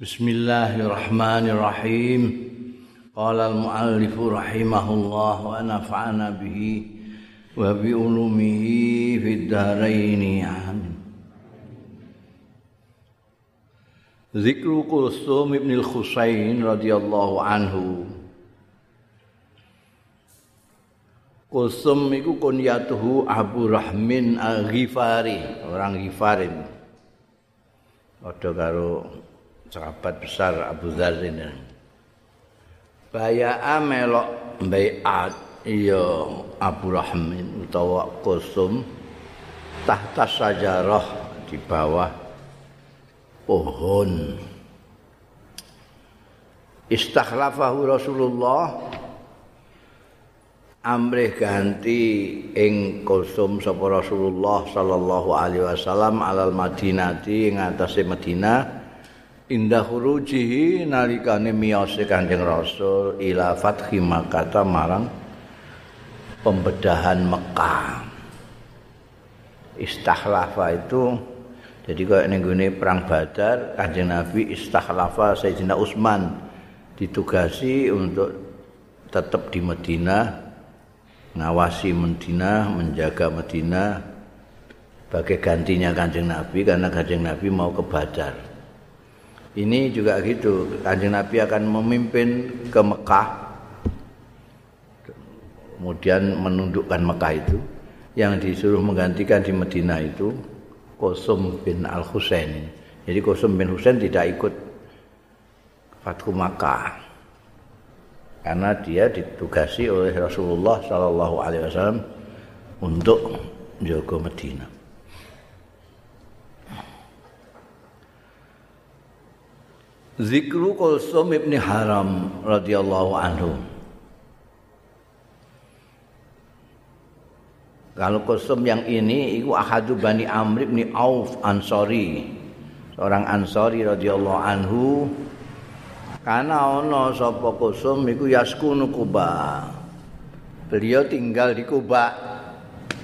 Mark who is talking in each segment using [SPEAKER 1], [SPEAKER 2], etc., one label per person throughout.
[SPEAKER 1] Bismillahirrahmanirrahim. Qala al-muallif rahimahullah wa nafa'ana bihi wa bi ulumihi fid dharain. Amin. Zikru Kulsum ibn al-Husain radhiyallahu anhu. Kulsum iku kunyatuhu Abu Rahmin al-Ghifari, orang Ghifarin. Padha karo sahabat besar Abu Dzar ini. Baya'a melok bai'at iya Abu Rahmin utawa Kusum tahta sajarah di bawah pohon. Istakhlafahu Rasulullah amrih ganti ing Kusum sapa Rasulullah sallallahu alaihi wasallam alal Madinati ing atase Madinah indah hurujihi nalikane miyose Kanjeng Rasul ila fathi Makkah marang pembedahan Mekah. Istakhlafa itu jadi kok ning perang Badar Kanjeng Nabi istakhlafa Sayyidina Utsman ditugasi untuk tetap di Madinah ngawasi Madinah, menjaga Madinah sebagai gantinya Kanjeng Nabi karena Kanjeng Nabi mau ke Badar. Ini juga gitu, Kanjeng Nabi akan memimpin ke Mekah. Kemudian menundukkan Mekah itu yang disuruh menggantikan di Medina itu Qasum bin Al-Husain. Jadi Qasum bin Husain tidak ikut Fathu Makkah. Karena dia ditugasi oleh Rasulullah sallallahu alaihi wasallam untuk menjaga Medina. Zikru Kulsum ibn Haram radhiyallahu anhu. Kalau Kulsum yang ini itu ahadu Bani Amr bin Auf Ansori. Seorang Ansori radhiyallahu anhu. Karena ono sapa Kulsum iku yaskunu Kuba. Beliau tinggal di Kuba.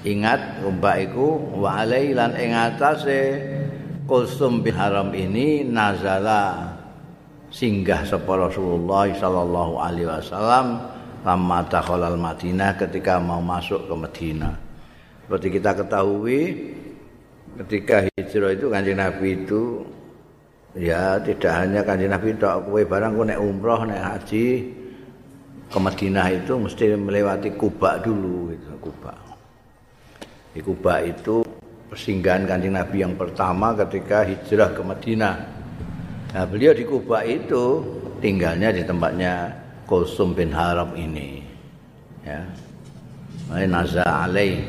[SPEAKER 1] Ingat Kuba iku wa alailan ing atase Kulsum bin Haram ini nazala singgah sapa Rasulullah sallallahu alaihi wasallam lama takhalal Madinah ketika mau masuk ke Madinah. Seperti kita ketahui ketika hijrah itu Kanjeng Nabi itu ya tidak hanya Kanjeng Nabi tok kowe barang kowe nek umroh nek haji ke Madinah itu mesti melewati Kuba dulu itu Kuba. Di Kuba itu persinggahan Kanjeng Nabi yang pertama ketika hijrah ke Madinah. Nah, beliau di Kuba itu tinggalnya di tempatnya Kulsum bin Haram ini. Ya. Naza Alai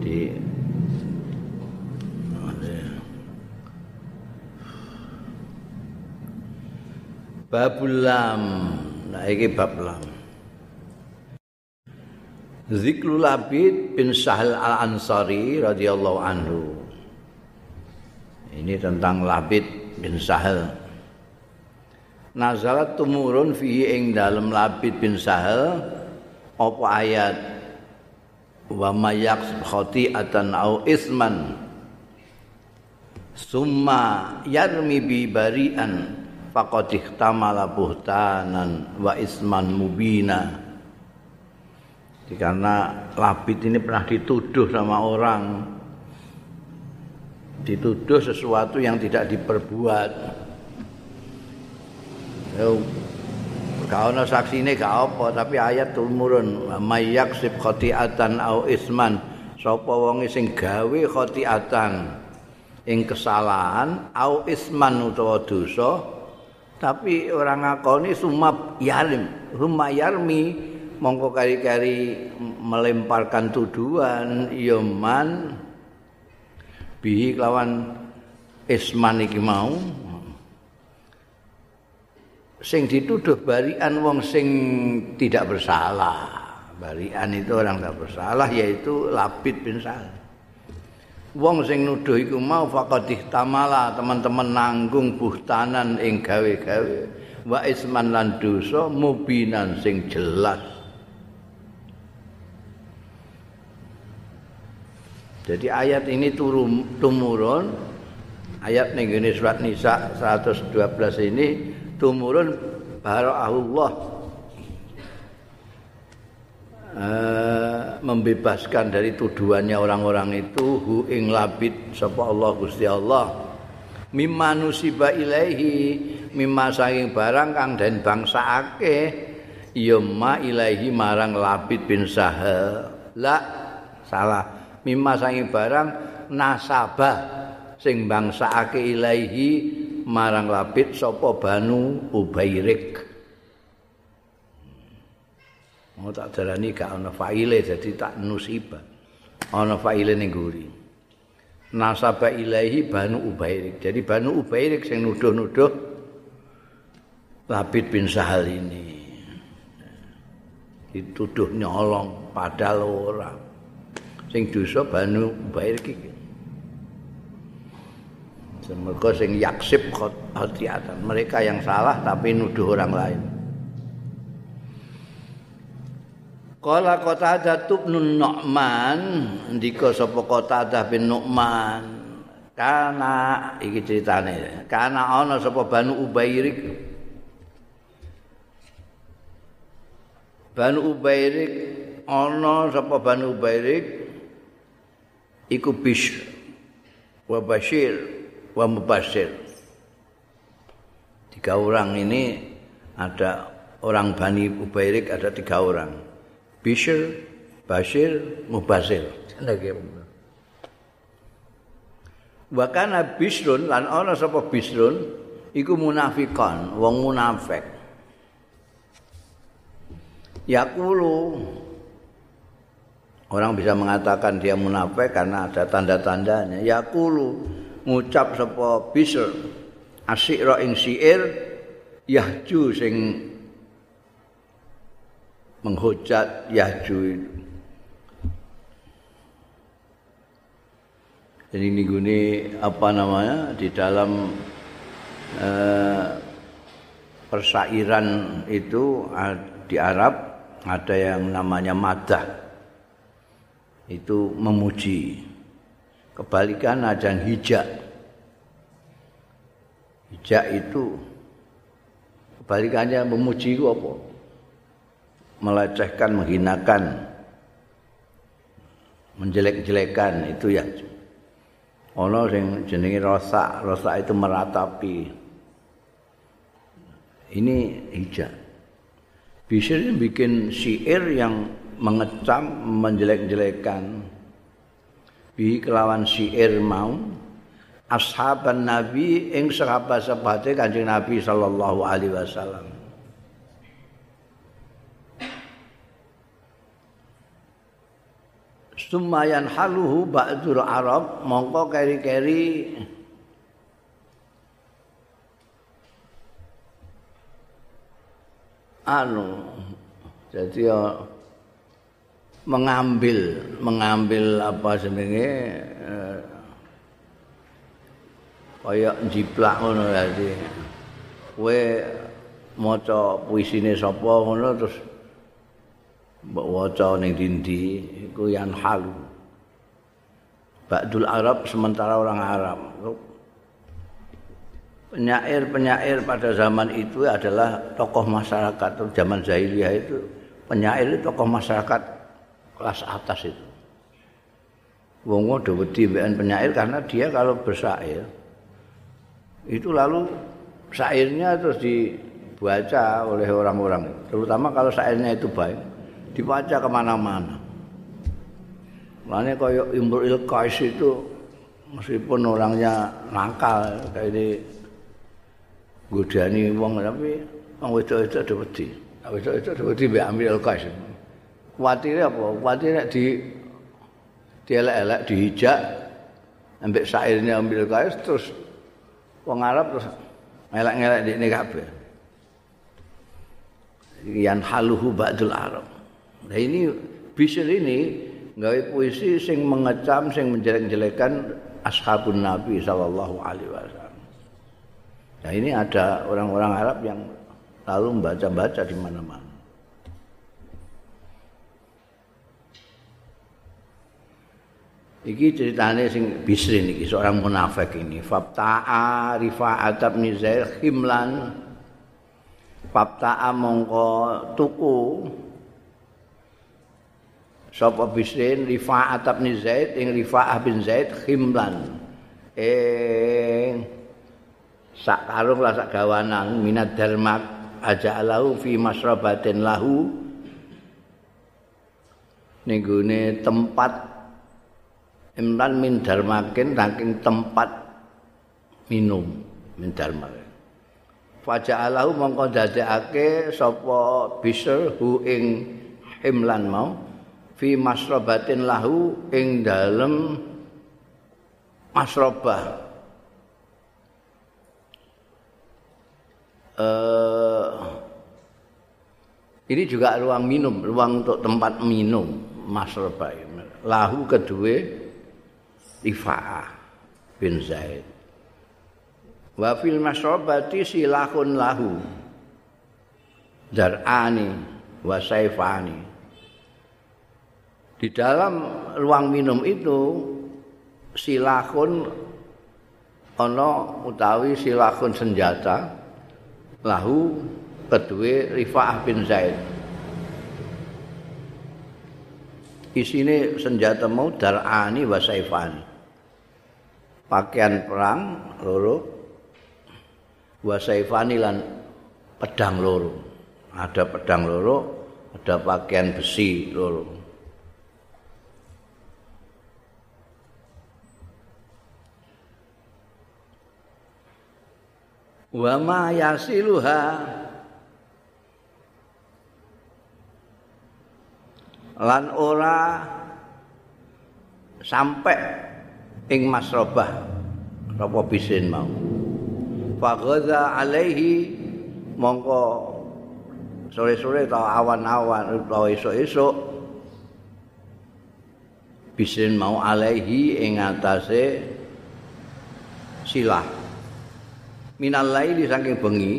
[SPEAKER 1] di Babul Lam. Nah, ini bab Lam. Zikrul Labid bin Sahal Al-Ansari radhiyallahu anhu. Ini tentang Labid bin Sahal. Nazalat tumurun fi ing dalem Labid bin Sahal apa ayat? Wa mayak khati'atan au isman. Summa yarmi bi bari'an faqad ihtamala buhtanan wa isman mubina. Karena Labid ini pernah dituduh sama orang dituduh sesuatu yang tidak diperbuat. Kau no saksi ini gak apa, tapi ayat turun mayak sib khotiatan au isman. Sopo wong sing gawe khotiatan ing kesalahan au isman utawa dosa tapi orang ngakoni sumap yarim rumah yarmi mongko kari-kari melemparkan tuduhan yoman bihi kelawan isman iki mau. Sing dituduh barian wong sing tidak bersalah. Barian itu orang tidak bersalah yaitu Labid bin Sal wong sing nuduh iku mau faqad tamala teman-teman nanggung buhtanan ing gawe-gawe. Wa isman lan dosa mubinan sing jelas Jadi ayat ini turun tumurun. Ayat ning surat Nisa 112 ini tumurun Allah uh, membebaskan dari tuduhannya orang-orang itu hu ing labid sapa Allah Gusti Allah. Mimma nusiba ilaihi mimma saking barang kang den bangsaake ya ma ilaihi marang labid bin sahal. La salah mimma saking barang nasabah sing bangsakake ilaihi marang labid sapa banu ubairik. Mau tak darani gak ana faile jadi tak nusiba ana faile ning guri. Nasaba ilaihi banu ubairik. Jadi banu ubairik sing nuduh-nuduh labid bin sahal ini. Dituduh nyolong padahal ora sing dosa banu ubairik iki. Semoga sing yaksib khotiatan. Mereka yang salah tapi nuduh orang lain. Kala kota ada tubnun Nu'man. Ndika sopa kota ada bin Nu'man? Karena Iki ceritanya Karena ana sopa Banu Ubairik Banu Ubairik Ana sopa Banu Ubairik Iku Bishr Wa Bashir wa mubashir. Tiga orang ini ada orang Bani Ubairik ada tiga orang. Bishr, Bashir, Mubashir. Wa kana Bishrun lan ana sapa Bishrun iku munafikan, wong munafik. Yaqulu Orang bisa mengatakan dia munafik karena ada tanda-tandanya. Yaqulu ngucap sapa bisr asyira ing syair yahju sing menghujat yahju itu jadi ini guni apa namanya di dalam eh, persairan itu di Arab ada yang namanya madah itu memuji. Kebalikan ajan hijak. Hijak itu kebalikannya memuji itu apa? Melecehkan menghinakan menjelek-jelekan itu ya. Ono sing jenenge rosak rosak itu meratapi. Ini hijak. Bisa bikin syair yang mengecam menjelek-jelekan. Bi kelawan syair mau ashaban nabi ing sahabat-sahabate kanjeng nabi sallallahu alaihi wasallam. Sumayan haluhu ba'dur Arab mongko keri-keri anu jadi mengambil mengambil apa jenenge eh, kaya jiplak ngono dadi kowe maca puisine sapa ngono terus mbok waca ning dindi iku yan halu Ba'dul Arab sementara orang Arab. Penyair-penyair pada zaman itu adalah tokoh masyarakat. Zaman jahiliyah itu penyair itu tokoh masyarakat kelas atas itu. Wong udah wedi penyair karena dia kalau bersair itu lalu syairnya terus dibaca oleh orang-orang, terutama kalau syairnya itu baik, dibaca ke mana-mana. Makanya kayak Imrul Ilkais itu meskipun orangnya nakal kayak ini godani wong tapi wong wedok-wedok ada wedi. Wedok-wedok ada wedi mbek. Kuatire apa? Kuatire di dielek-elek dihijak ambek syairnya ambil kais terus wong Arab terus ngelak-ngelak di ini kabeh. Yan haluhu ba'dul Arab. Nah ini Bishr ini gawe puisi sing mengecam, sing menjelek-jelekan ashabun Nabi sallallahu alaihi wasallam. Nah ini ada orang-orang Arab yang lalu membaca-baca di mana-mana. Iki ceritane sing Bisrin iki seorang munafik ini. Fabta'a Rifa'at bin Zaid Himlan. Fabta'a mongko tuku sapa Bisrin Rifa'at bin Zaid ing Rifa'ah bin Zaid Himlan. Eh sak karung lah sak gawanan minat dalmak aja lahu fi masrabatin lahu ning tempat Imran min darmakin saking tempat minum min darmakin. Faja'alahu mongko dadekake sapa bisr hu ing himlan mau fi masrabatin lahu ing dalem masrabah. Uh, ini juga ruang minum, ruang untuk tempat minum masrabah. Lahu kedua Rifa'ah bin Zaid. Wa fil masrabati silahun lahu. Dar'ani wa saifani. Di dalam ruang minum itu silahun ana utawi silahun senjata lahu kedua Rifa'ah bin Zaid. Isine senjata mau dar'ani wa saifani. Pakaian perang loro. Wasaifani lan pedang loro. Ada pedang loro ada pakaian besi loro. Wa ma yasiluha. Lan ora sampai ing masrabah. Apa bisin mau? Faghadha alaihi mongko sore-sore atau awan-awan atau esok-esok bisin mau alaihi ing atase silah. Minal laili saking bengi.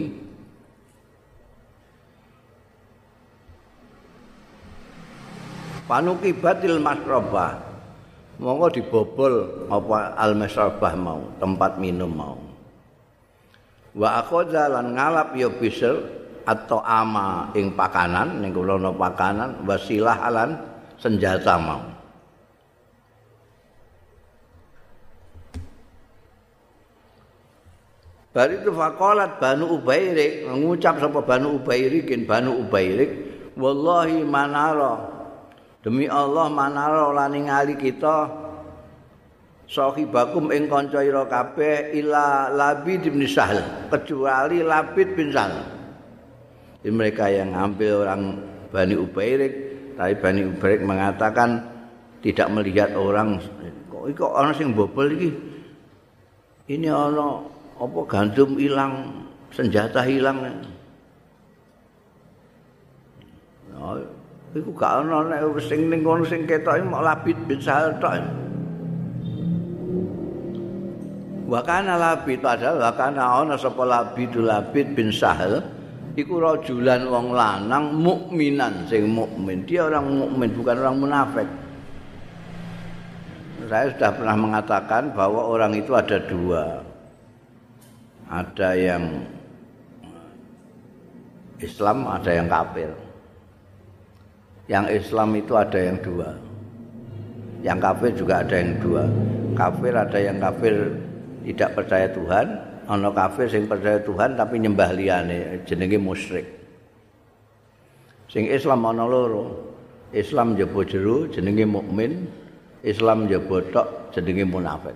[SPEAKER 1] Panukibatil masrabah monggo dibobol apa al-masrabah mau, tempat minum mau. Wa akhadha lan ngalap ya bisel atau ama ing pakanan ning kula pakanan wasilah lan senjata mau. Bari itu fakolat Banu Ubairik mengucap sapa Banu Ubairikin Banu Ubairik wallahi manara Demi Allah manara lan ningali kita sahibakum ing kanca ira kabeh ila Labid bin Sahl kecuali Labid bin Sahl. Ini mereka yang ambil orang Bani Ubairik, tapi Bani Ubairik mengatakan tidak melihat orang kok kok ana sing bobol iki. Ini ana apa gandum hilang, senjata hilang. Nah, iku gak ana nek sing ning kono sing ketok mok labit bin sahal tok. Wa kana labit adalah wa kana ana sapa labit labit bin sahal. Iku rajulan wong lanang mukminan sing mukmin. Dia orang mukmin bukan orang munafik. Saya sudah pernah mengatakan bahwa orang itu ada dua. Ada yang Islam ada yang kafir yang Islam itu ada yang dua. Yang kafir juga ada yang dua. Kafir ada yang kafir tidak percaya Tuhan ono kafir sing percaya Tuhan tapi nyembah liyane jenenge musyrik. Sing Islam ono loro Islam jebo jero jenenge mukmin Islam jebo tok jenenge munafik.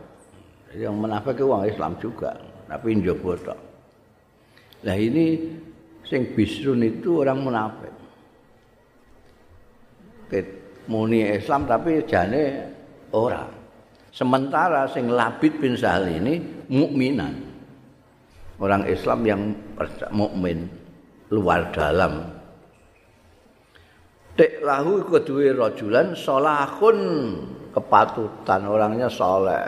[SPEAKER 1] Yang munafik itu Islam juga tapi jebo tok nah ini sing bisrun itu orang munafik muni Islam tapi jane ora. Sementara sing Labid bin Sahal ini mukminan. Orang Islam yang mukmin luar dalam. Tek lahu kedua rajulan solahun kepatutan orangnya soleh.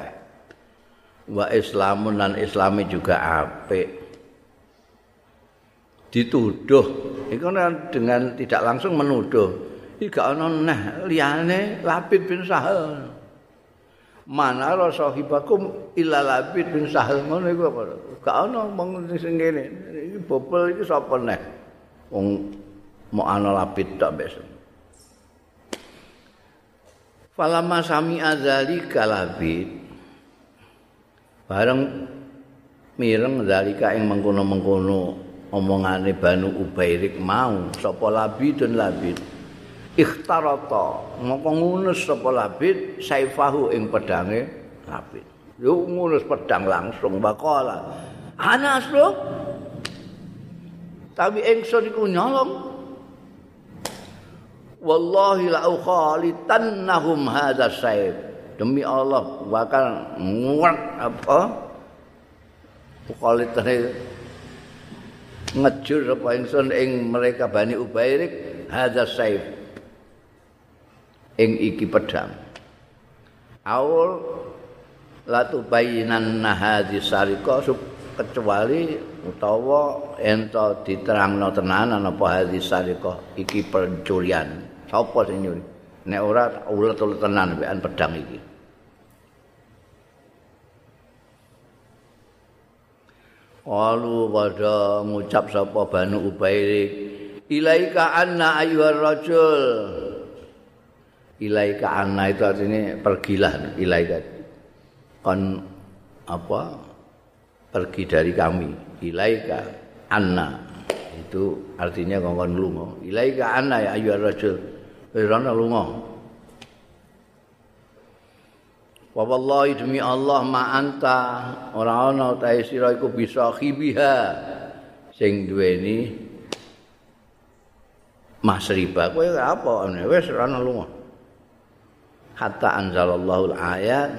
[SPEAKER 1] Wa islamun dan islami juga apik. Dituduh. Itu dengan tidak langsung menuduh. Iki ana neh liyane Labid bin Sahal. mana ra sahibakum illa labid bin sahal ngono iku apa? Gak ono mong sing ngene. Iki bobol iki sapa neh? Wong mau ana labid tok besok Falama sami azali kalabid bareng mireng zalika ing mengkono-mengkono omongane Banu Ubairik mau sapa labidun labid ikhtarata. Mongko ngunus sapa labid saifahu ing pedange labid. Yo ngunus pedang langsung bakola. Ana aslo tapi ingsun iku nyolong. Wallahi la ukhaalitannahum hadza saib. Demi Allah bakal nguat apa? Ukhalitane ngejur apa ingsun ing mereka Bani Ubairik hadza saib ing iki pedang awal latu bayinan nahadi sarika kecuali utawa ento diterangno tenanan apa hadis sarika iki pencurian Sapa sing nyuri? Nek ora ulet-ulet tenan wekan pedang iki. Walu pada ngucap sapa Banu Ubairik Ilaika anna ayyuhar rajul Ilaika anna itu artinya pergilah Ilaika Kon apa? Pergi dari kami. Ilaika anna. Itu artinya kongkon lungo Ilaika anna ya ayyuhar rajul Firana lunga. Wa wallahi demi Allah ma anta. Ora ana ta sira iku bisa khibiha. Sing duweni masriba kowe apa wis ora ana lunga. Hatta anzalallahu al-ayat.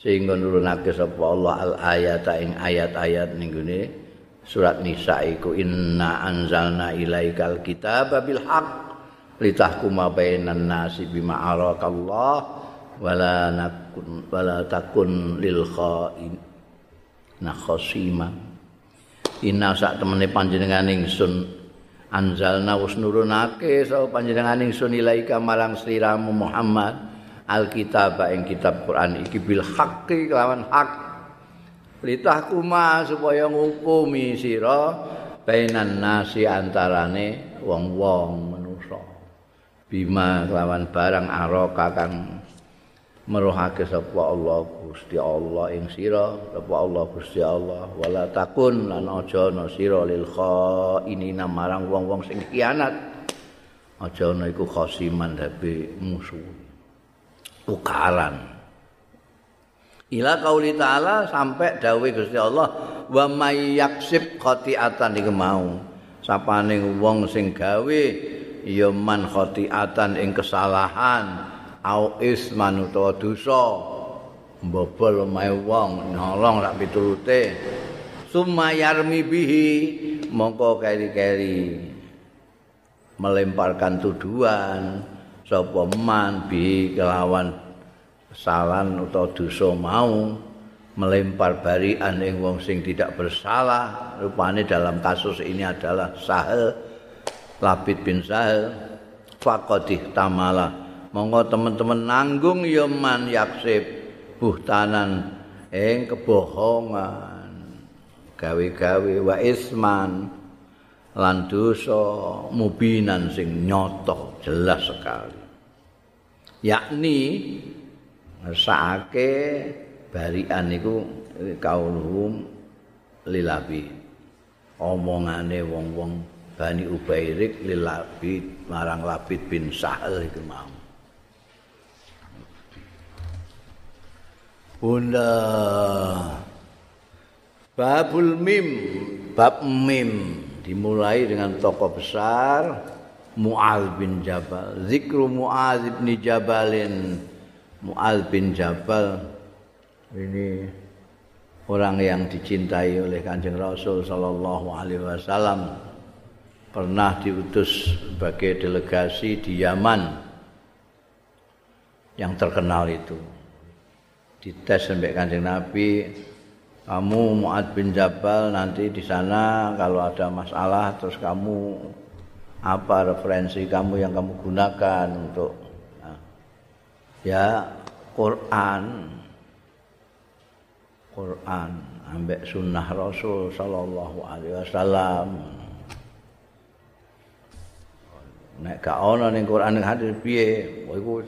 [SPEAKER 1] Sehingga nurunake sapa Allah al-ayata ing ayat-ayat ning surat Nisa iku inna anzalna ilaikal kitaba bil haqq litahkuma bainan nasi bima arakallah wala nakun wala takun lil khain nakhasima inna sak temene panjenengan ingsun anzalna wis nurunake so panjenengan ingsun ilaika marang sliramu Muhammad alkitab ing kitab Quran iki bil haqqi kelawan hak. Litahkuma supaya ngukumi sira bainan nasi antarane wong-wong bima lawan barang aroka kang meruhake sapa Allah Gusti Allah ing sira sapa Allah Gusti Allah. Wala takun lan aja ana sira lil khainina marang wong-wong sing kianat. Aja ana iku khosiman dabe musuh ukaran ila kauli taala sampai dawe Gusti Allah wa may yaksib khati'atan iku mau. Sapane wong sing gawe ya man khati'atan ing kesalahan au isman utawa dosa mbobol omahe wong nolong rak piturute. Sumayarmi bihi mongko keri-keri melemparkan tuduhan sapa man bi kelawan kesalahan utawa dosa mau melempar barian ing wong sing tidak bersalah. Rupane dalam kasus ini adalah sahel Labid bin Sahel faqadih tamala monggo teman-teman nanggung ya man yaksib buhtanan ing kebohongan. Gawe-gawe wa isman lan dosa mubinan sing nyoto jelas sekali. Yakni ngersakake barian iku kauluhum lilabi. Omongane wong-wong Bani Ubairik lil Labid marang Labid bin Sa'al itu mau. Bunda Babul Mim Bab Mim dimulai dengan tokoh besar Mu'al bin Jabal. Zikru Mu'al bin Jabalin. Mu'al bin Jabal ini orang yang dicintai oleh kanjeng Rasul Sallallahu Alaihi Wasallam. Pernah diutus sebagai delegasi di Yaman. Yang terkenal itu. Dites sampai kanjeng Nabi, kamu Muad bin Jabal nanti di sana kalau ada masalah terus kamu apa referensi kamu yang kamu gunakan untuk nah, ya Quran Quran ambek sunnah Rasul sallallahu alaihi wasallam. Nek gak ana ning Quran ning hadis piye? Iku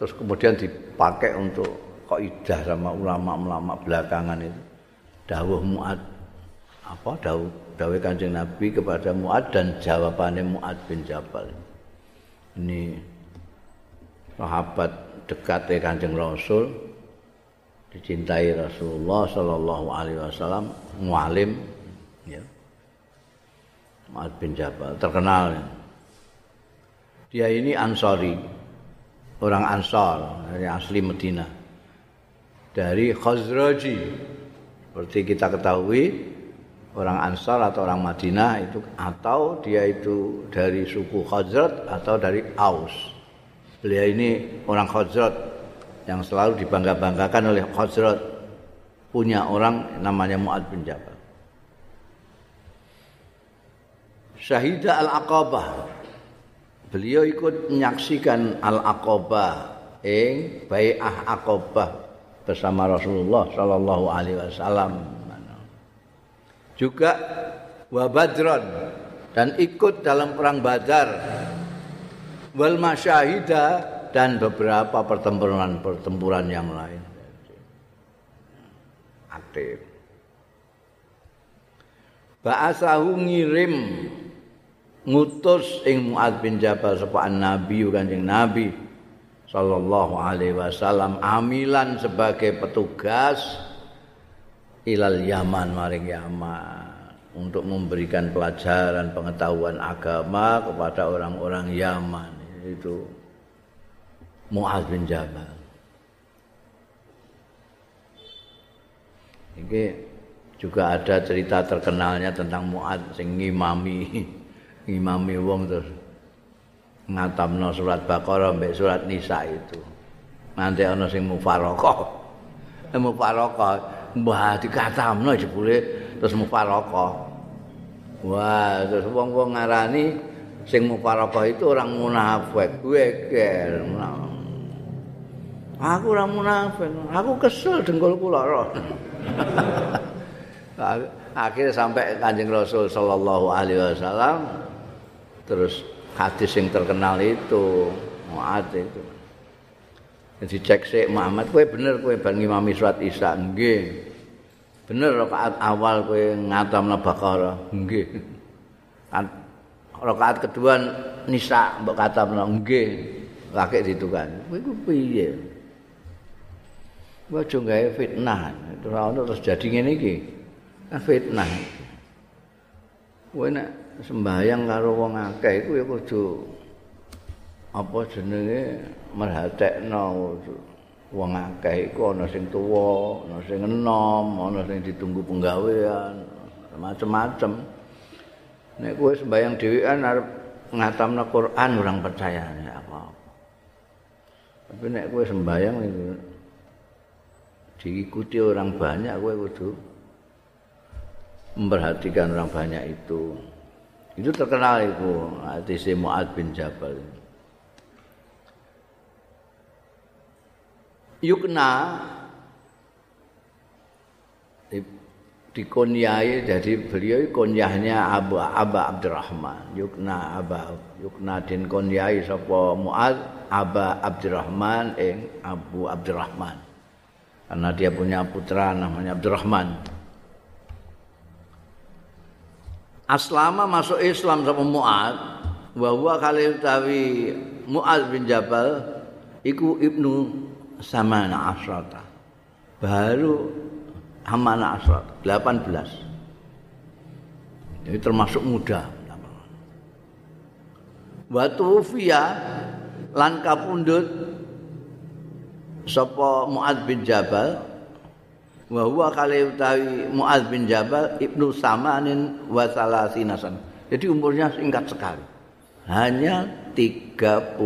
[SPEAKER 1] terus kemudian dipakai untuk kaidah sama ulama-ulama belakangan itu. Dawuh Muad. Apa? Dawuh dawuh Kanjeng Nabi kepada Muad dan jawabannya Muad bin Jabal. Ini sahabat dekat Kanjeng Rasul dicintai Rasulullah Shallallahu Alaihi Wasallam mualim ya. Mu'ad bin Jabal terkenal. Ya. dia ini Ansori orang Ansor dari asli Medina. Dari Khazraji seperti kita ketahui orang Ansar atau orang Madinah itu atau dia itu dari suku Khazrat atau dari Aus beliau ini orang Khazrat yang selalu dibangga-banggakan oleh Khazrat punya orang namanya Mu'ad bin Jabal. Syahidah Al-Aqabah. Beliau ikut menyaksikan Al-Aqabah ing bai'ah Aqabah bersama Rasulullah sallallahu alaihi wasallam. Juga wa Badron dan ikut dalam perang Badar. Wal masyahidah dan beberapa pertempuran-pertempuran yang lain. Aktif. Ba'asahu ngirim ngutus ing Muad bin Jabal sapa Nabi Kanjeng Nabi sallallahu alaihi wasallam amilan sebagai petugas ilal Yaman maring Yaman untuk memberikan pelajaran pengetahuan agama kepada orang-orang Yaman itu Mu'ad bin Jabal. Ini juga ada cerita terkenalnya tentang Mu'ad sing ngimami ngimami wong terus ngatamno surat Baqarah mbek surat Nisa itu. Nanti ana sing mufaraqah. Mufaraqah mbah dikatamno jebule terus mufaraqah. Wah, terus wong-wong ngarani sing mufaraqah itu orang munafik, geger. Aku ora munafik. Aku kesel dengkulku lara. Akhirnya sampai Kanjeng Rasul sallallahu alaihi wasallam terus hadis yang terkenal itu Mu'ad itu. Jadi cek sih Muhammad, kue bener kue bang imami surat Isa, nggih. Bener rakaat awal kue ngatam Baqarah, nggih. Rakaat kedua Nisa mbok katam nggih. Kakek itu kan. Kue ku piye? Wajo gawe fitnah. Terus terus jadi ngene. Kan fitnah. Kowe nek sembahyang karo wong akeh iku ya kudu apa jenenge merhatekno wong akeh iku ana sing tuwa, ana sing enom, ana sing ditunggu penggawean, macam-macam. Nek kowe sembahyang dhewean arep ngatamna Quran orang percaya apa. Tapi nek kowe sembahyang itu diikuti orang banyak gue kudu memperhatikan orang banyak itu itu terkenal itu hadis Muad bin Jabal Yukna di, dikonyai jadi beliau konyahnya Abu Aba Abdurrahman. Yukna Aba Yukna din konyai sapa Muad Aba Abdurrahman ing Abu Abdurrahman. Karena dia punya putra namanya Abdurrahman. Aslama masuk Islam sama Mu'ad wa huwa kali utawi Mu'ad bin Jabal iku ibnu Samana Asrata. Baru Hamana Asrata 18. Jadi termasuk muda. Watu Fia lan kapundut sapa Muad bin Jabal wa huwa kali utawi Muad bin Jabal ibnu Samanin wa salasina Jadi umurnya singkat sekali. Hanya 38.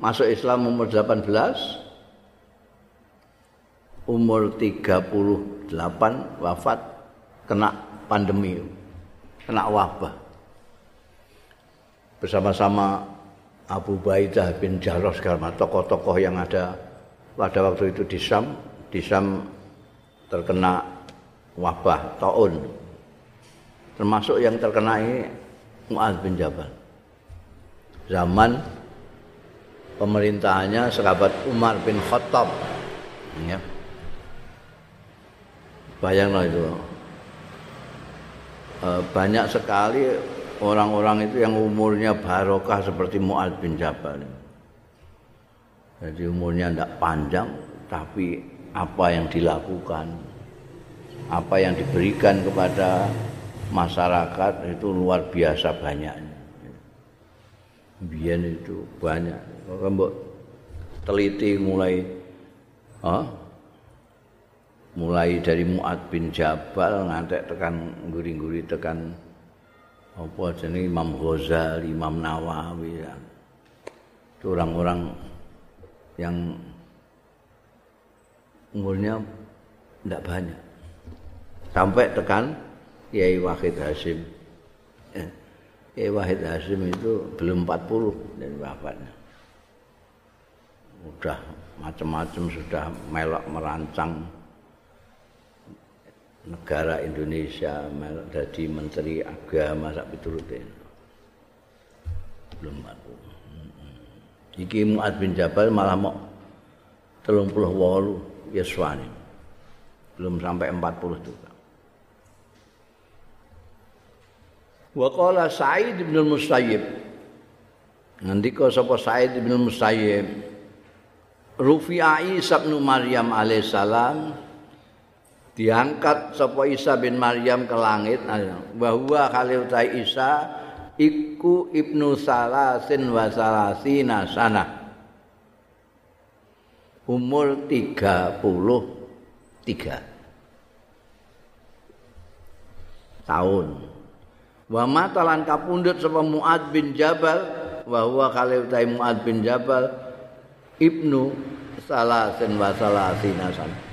[SPEAKER 1] Masuk Islam umur 18 umur 38 wafat kena pandemi kena wabah bersama-sama Abu Baidah bin Jarrah segala tokoh-tokoh yang ada pada waktu itu di Sam, di Sam terkena wabah taun. Termasuk yang terkena ini Mu'ad bin Jabal. Zaman pemerintahannya sahabat Umar bin Khattab. Ya. Bayanglah itu. E, banyak sekali orang-orang itu yang umurnya barokah seperti Mu'ad bin Jabal. Jadi umurnya tidak panjang, tapi apa yang dilakukan, apa yang diberikan kepada masyarakat itu luar biasa banyaknya. Biar itu banyak. Kalau teliti mulai, huh? mulai dari Mu'ad bin Jabal ngantek tekan guri-guri tekan apa jenis Imam Ghazali, Imam Nawawi ya. Itu orang-orang yang umurnya tidak banyak. Sampai tekan Kiai Wahid Hasim. Kiai Wahid Hasim itu belum 40 dari wafatnya. Sudah macam-macam sudah melok merancang negara Indonesia jadi menteri agama sak piturutin. Belum 40. Iki Mu'ad bin Jabal malah mau telung puluh walu yaswani. Belum sampai empat puluh juga. Wa qala Sa'id bin Musayyib. Nanti kau sapa Sa'id bin Musayyib. Rufi'a Isa bin Maryam alaihissalam diangkat sapa Isa bin Maryam ke langit. Bahwa kali utai Isa iku ibnu salasin wa salasina sana. Umur 33 tahun. Wa matalan kapundhut sapa Muad bin Jabal wa huwa kale utahe Muad bin Jabal ibnu salasin wa salasina sana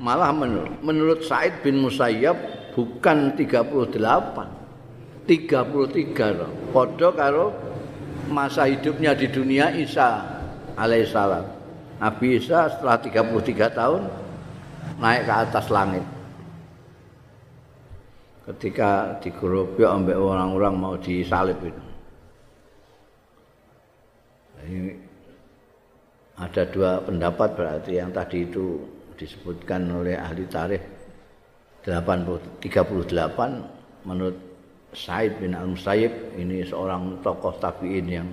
[SPEAKER 1] malah menurut, menurut Said bin Musayyab bukan 38 33 padha karo masa hidupnya di dunia Isa alaihissalam. Nabi Isa setelah 33 tahun naik ke atas langit. Ketika digerobok ambek orang-orang mau disalib itu. Ini ada dua pendapat berarti yang tadi itu disebutkan oleh ahli tarikh 80 38 menurut Said bin Al-Musayyib ini seorang tokoh tabi'in yang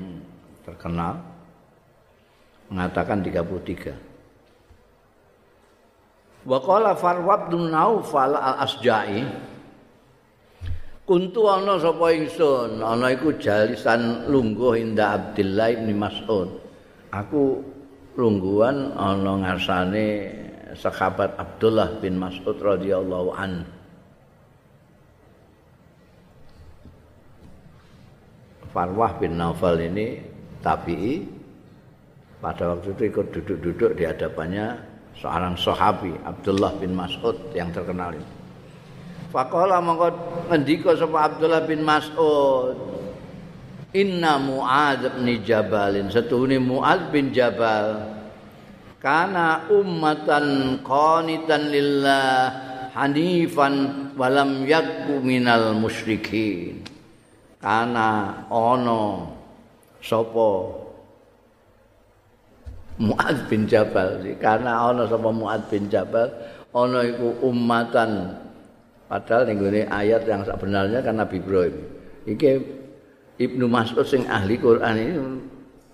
[SPEAKER 1] terkenal mengatakan 33. Wa qala Farwad bin Naufal al-Asja'i Kuntu ana sapa ingsun ana iku jalisan lungguh inda Abdullah bin Mas'ud. Aku lungguhan ana ngarsane sahabat Abdullah bin Mas'ud radhiyallahu anhu. Farwah bin Naufal ini tabi'i pada waktu itu ikut duduk-duduk di hadapannya seorang sahabi Abdullah bin Mas'ud yang terkenal ini. Faqala mongko ngendika sapa Abdullah bin Mas'ud Inna Mu'adz bin Jabalin setuhune Mu'adz bin Jabal kana ummatan qanitan lillah hanifan walam yakku minal musyrikin. Kana ana sapa Muad bin Jabal karena ana sapa Muad bin Jabal ana iku ummatan. Padahal ning ayat yang sebenarnya kan Nabi Ibrahim. Iki Ibnu Mas'ud sing ahli Quran ini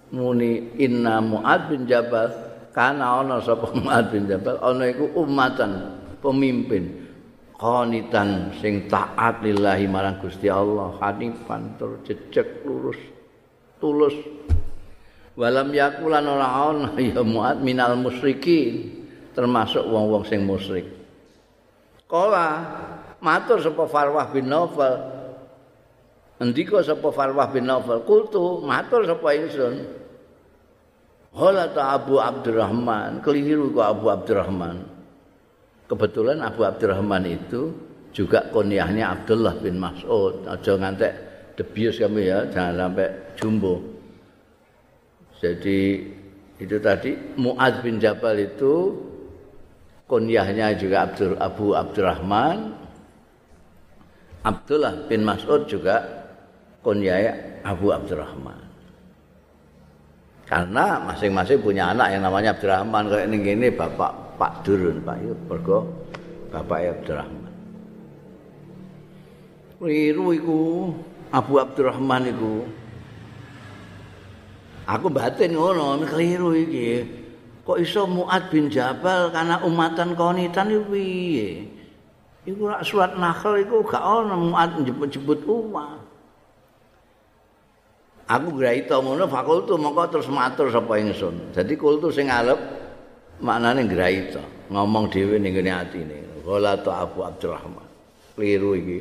[SPEAKER 1] muni inna Muad bin Jabal kana ana sapa Muad bin Jabal? Ana iku ummatan pemimpin qanitan sing taat lillahi marang Gusti Allah hanifan tur jejeg lurus tulus. Walam yakulan ora ana ya muat minal musyrikin termasuk wong-wong sing musyrik. Kala matur sapa Farwah bin Nawfal? Endika sapa Farwah bin Nawfal? Kultu matur sapa ingsun Hala ta Abu Abdurrahman, keliru kok Abu Abdurrahman. kebetulan Abu Abdurrahman itu juga kunyahnya Abdullah bin Mas'ud. Aja ngantek debius kami ya, jangan sampai jumbo. Jadi itu tadi Muaz bin Jabal itu kunyahnya juga Abdul Abu Abdurrahman Abdullah bin Mas'ud juga kunyahnya Abu Abdurrahman karena masing-masing punya anak yang namanya Abdurrahman kayak ini gini bapak Pak Durun Pak itu bergo bapak Abdurrahman Keliru iku Abu Abdurrahman iku Aku batin ngono, keliru iki. Kok iso Muad bin Jabal karena umatan konitan iki piye? Iku rak surat Nahl iku gak ono Muad jemput-jemput umat. Aku graita ngono fakultu mongko terus matur sapa ingsun. Dadi kultu sing alep maknane graita, ngomong dhewe ning ngene atine. Qala ta Abu Abdurrahman. Keliru iki.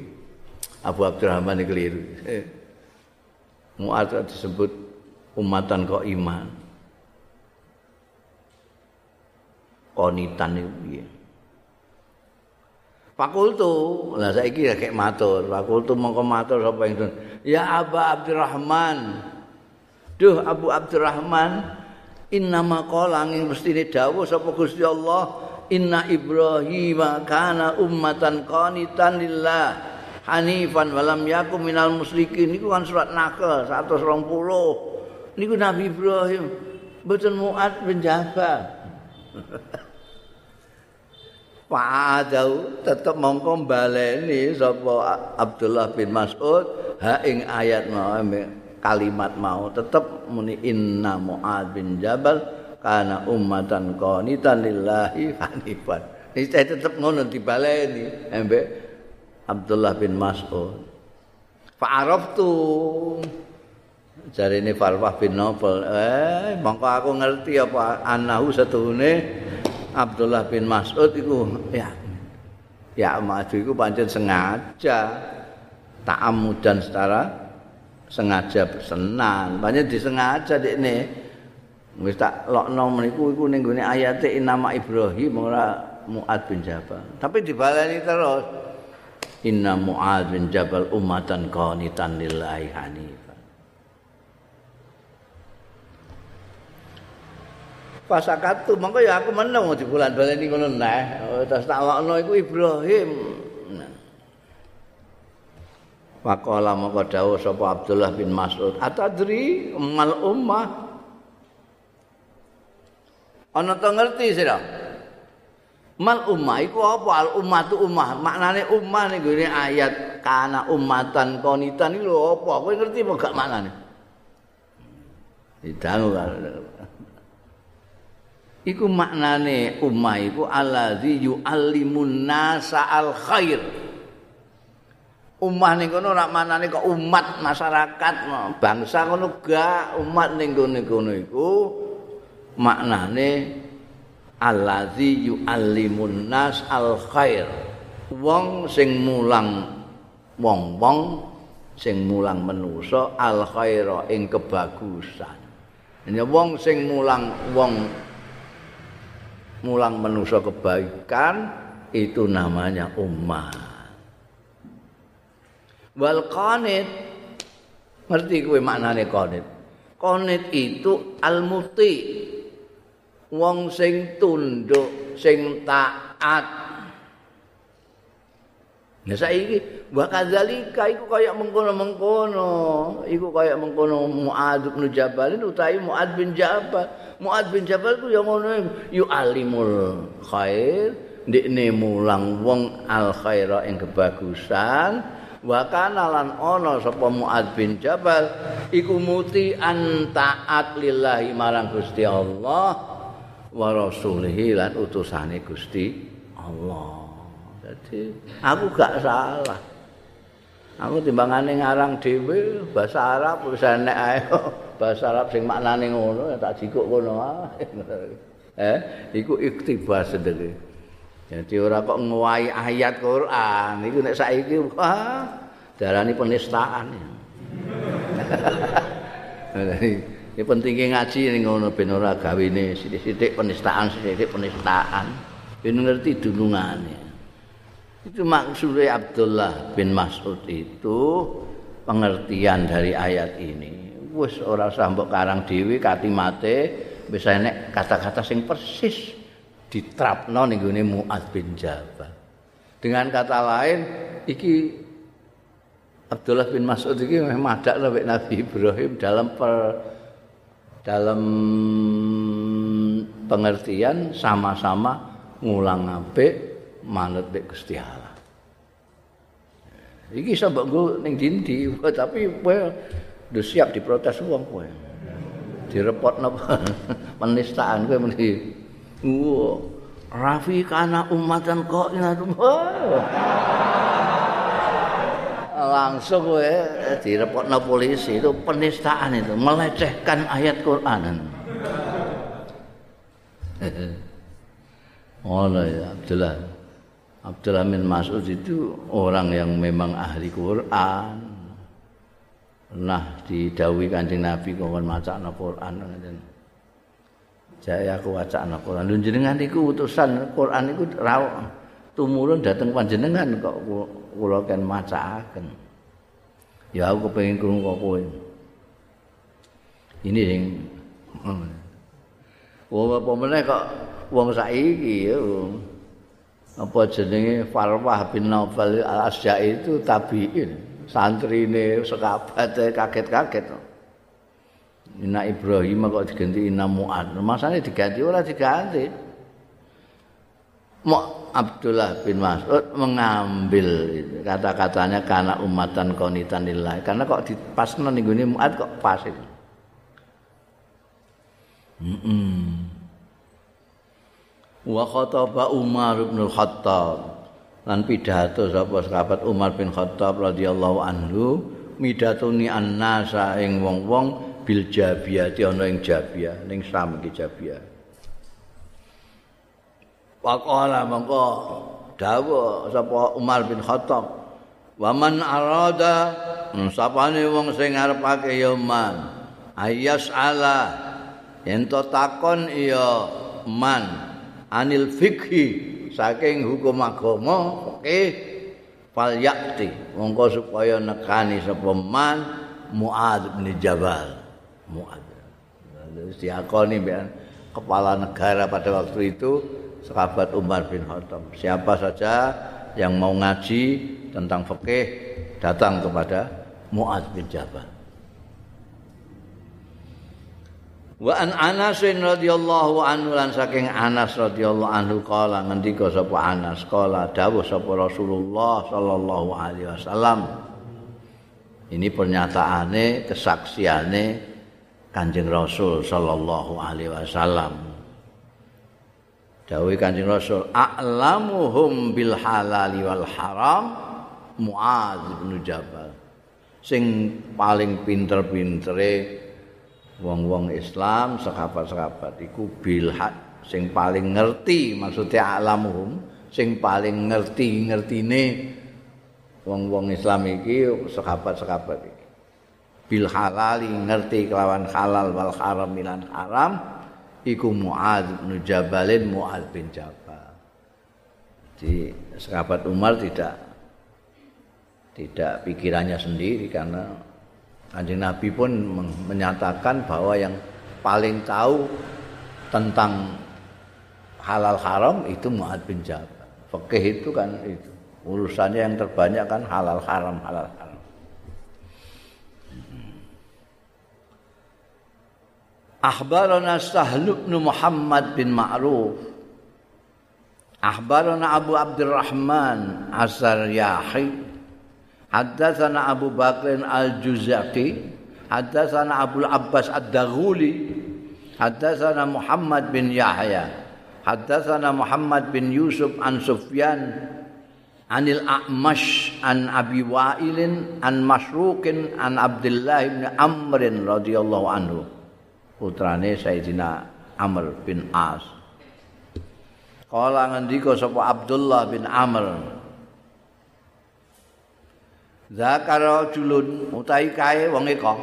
[SPEAKER 1] Abu Abdurrahman iki keliru. Muad disebut umatan kok iman konitan itu piye Fakultu, lah saiki ya kayak matur. Fakultu mongko matur sapa ingsun. Ya Aba Abdurrahman. Duh Abu Abdurrahman, inna maqala angin mestine dawuh sapa Gusti Allah, inna Ibrahim kana ummatan qanitan lillah hanifan walam yakum minal musyrikin. Niku kan surat Nahl 120. niku Nabi Ibrahim mboten muat penjabat. Fa'adau tetep mongko baleni sapa Abdullah bin Mas'ud ha ing ayat mau kalimat mau tetep muni inna Mu'ad bin Jabal kana ummatan qanitan lillahi hanifan. Iki tetep ngono dibaleni embe Abdullah bin Mas'ud. Fa'araftu Jari ini Farwah bin Nobel. Eh, mongko aku ngerti apa anahu setuhune Abdullah bin Mas'ud itu ya ya maju itu pancen sengaja ta'amudan secara sengaja bersenan. Pancen disengaja dik ini. Wis tak lokno meniku iku ning gone ayate nama Ibrahim ora Muad bin Jabal. Tapi dibaleni terus. Inna Muad bin Jabal umatan qanitan lillahi hanif. Pasakatu mongko ya aku meneng di bulan baleni ngono neh oh, terus tak lokno iku Ibrahim. Waqala mongko dawuh sapa Abdullah bin Mas'ud. Atadri mal ummah. Ana to ngerti sira? Mal ummah iku apa? Al ummatu ummah. Maknane ummah ning ayat kana ummatan qonitan iki lho apa? Kowe ngerti apa gak maknane? Didangu iku maknane ummah iku allazi yu'allimun nasa al khair ummah ning kono ora maknane kok umat masyarakat bangsa ngono gak umat ning kono iku maknane allazi yu'allimun nas al khair wong sing mulang wong-wong sing mulang manusa al khaira ing kebagusan Ini wong sing mulang wong mulang manusia kebaikan itu namanya umat. Wal qanit ngerti kowe maknane qanit? Qanit itu al-muti. Wong sing tunduk, sing taat, Ya saiki wa kadzalika iku kaya mengkono-mengkono, iku kaya mengkono Muad bin Jabal utawi Muad bin Jabal. Muad bin Jabal ku ya ngono yu alimul khair, ndekne mulang wong al khaira ing kebagusan. Wa kana lan ana sapa Muad bin Jabal iku muti antaat lillahi marang Gusti Allah wa rasulihi lan utusane Gusti Allah. Jadi aku gak salah. Aku timbangane ngarang dhewe bahasa Arab wis enek ae. Bahasa Arab sing maknane ngono tak jikuk ngono. Eh, iku iktibas sendiri. Jadi ora kok nguwai ayat Quran, iku nek saiki wah darani penistaan. Ini pentingnya ngaji ini ngono ben ora gawine sithik-sithik penistaan, sithik penistaan. Ben ngerti dunungane. Itu maksudnya Abdullah bin Mas'ud itu pengertian dari ayat ini. Wis ora usah mbok karang dhewe katimate wis enek kata-kata sing persis diterapno ning gone Muaz bin Jabal. Dengan kata lain iki Abdullah bin Mas'ud iki meh madak Nabi Ibrahim dalam per, dalam pengertian sama-sama ngulang apik manut mek Gusti Allah. Iki iso mbok nggo ning dindi, tapi kowe udah siap diprotes wong kowe. Direpotno penistaan kowe muni. Wo, Rafi kana umatan kok langsung kowe direpotno polisi itu penistaan itu melecehkan ayat Quran. Oh ya Abdullah. Abdullah bin Mas'ud itu orang yang memang ahli Quran. Nah, didawi Kanjeng Nabi kon maca Quran ngoten. Jaya aku waca Quran. Lho jenengan iku utusan Quran iku ra tumurun dateng panjenengan kok kula kan macaaken. Ya aku kepengin krungu kok kowe. Ini sing Wong apa meneh kok wong saiki ya. Apa jenenge Farwah bin Naufal al-Asja'i itu tabi'in. Santrine sekabat kaget-kaget. Ina Ibrahim kok diganti Ina Mu'ad. Masane diganti ora diganti. Mok Abdullah bin Mas'ud mengambil kata-katanya karena umatan konitan nilai. Karena kok dipasno ning gone Mu'ad kok pas itu. Mm -mm. Wa khataba Umar bin Khattab lan pidato sapa sahabat Umar bin Khattab radhiyallahu anhu midatuni annasa ing wong-wong bil jabiyati ana ing jabiyah ning Sam iki jabiyah. Waqala mongko dawuh sapa Umar bin Khattab Waman arada hmm, sapane wong sing ngarepake ya man ayas ala yen takon iya man anil fikhi saking hukum agama oke. Fal yakti mongko supaya nekani sapa man Muad bin Jabal. Muad diakoni biar kepala negara pada waktu itu sahabat Umar bin Khattab. Siapa saja yang mau ngaji tentang fikih datang kepada Muad bin Jabal Wa an Anas radhiyallahu anhu lan saking Anas radhiyallahu anhu kala ngendika sapa Anas kala dawuh sapa Rasulullah sallallahu alaihi wasallam. Ini pernyataane kesaksiane Kanjeng Rasul sallallahu alaihi wasallam. Dawuh Kanjeng Rasul a'lamuhum bil halali wal haram Muaz bin Jabal. Sing paling pinter-pintere wong-wong Islam sahabat-sahabat iku bilhad sing paling ngerti maksudnya alamuhum sing paling ngerti ngertine wong-wong Islam iki sahabat-sahabat iki. Bil halali ngerti kelawan halal wal haram milan haram iku Muad bin Jabalin Muad bin Jabal. Di sahabat Umar tidak tidak pikirannya sendiri karena Kanjeng Nabi pun menyatakan bahwa yang paling tahu tentang halal haram itu Mu'ad bin Jabal. Fikih itu kan itu urusannya yang terbanyak kan halal haram halal haram. Akhbarana Sahl bin Muhammad bin Ma'ruf Akhbarana Abu Abdurrahman Asar Yahi Haddatsana Abu Bakr Al-Juzaqi, haddatsana Abu Abbas Ad-Daghuli, haddatsana Muhammad bin Yahya, haddatsana Muhammad bin Yusuf an Sufyan anil A'mash an Abi Wa'ilin an Masruqin an Abdullah bin Amr radhiyallahu anhu. Putrane Sayyidina Amr bin As. Kala ngendika sapa Abdullah bin Amr Zakara julun utahi kae wong eka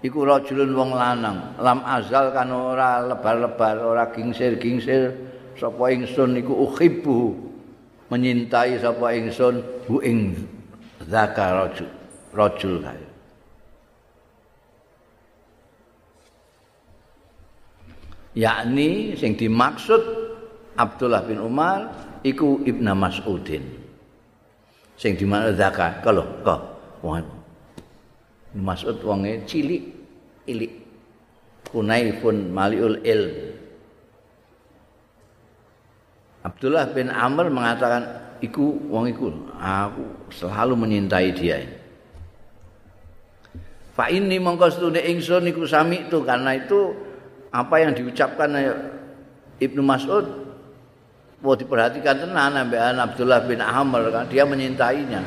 [SPEAKER 1] iku rajulun wong lanang. Lam azal kan ora lebar-lebar ora gingsir-gingsir. Sapa ingsun iku uhibbu menyintai sapa ingsun hu ing zakara rajul yakni sing dimaksud Abdullah bin Umar iku Ibnu Mas'udin sing di mana zakat. Kalau kok? Wong Mas'ud wonge cilik ilik. Kunaifun maliul il. Abdullah bin Amr mengatakan iku wong iku aku selalu menyintai dia Fa ini mongko stune ingsun iku sami itu karena itu apa yang diucapkan Ibnu Mas'ud mau diperhatikan tenan ambekan Abdullah bin Amr kan? Dia menyintainya.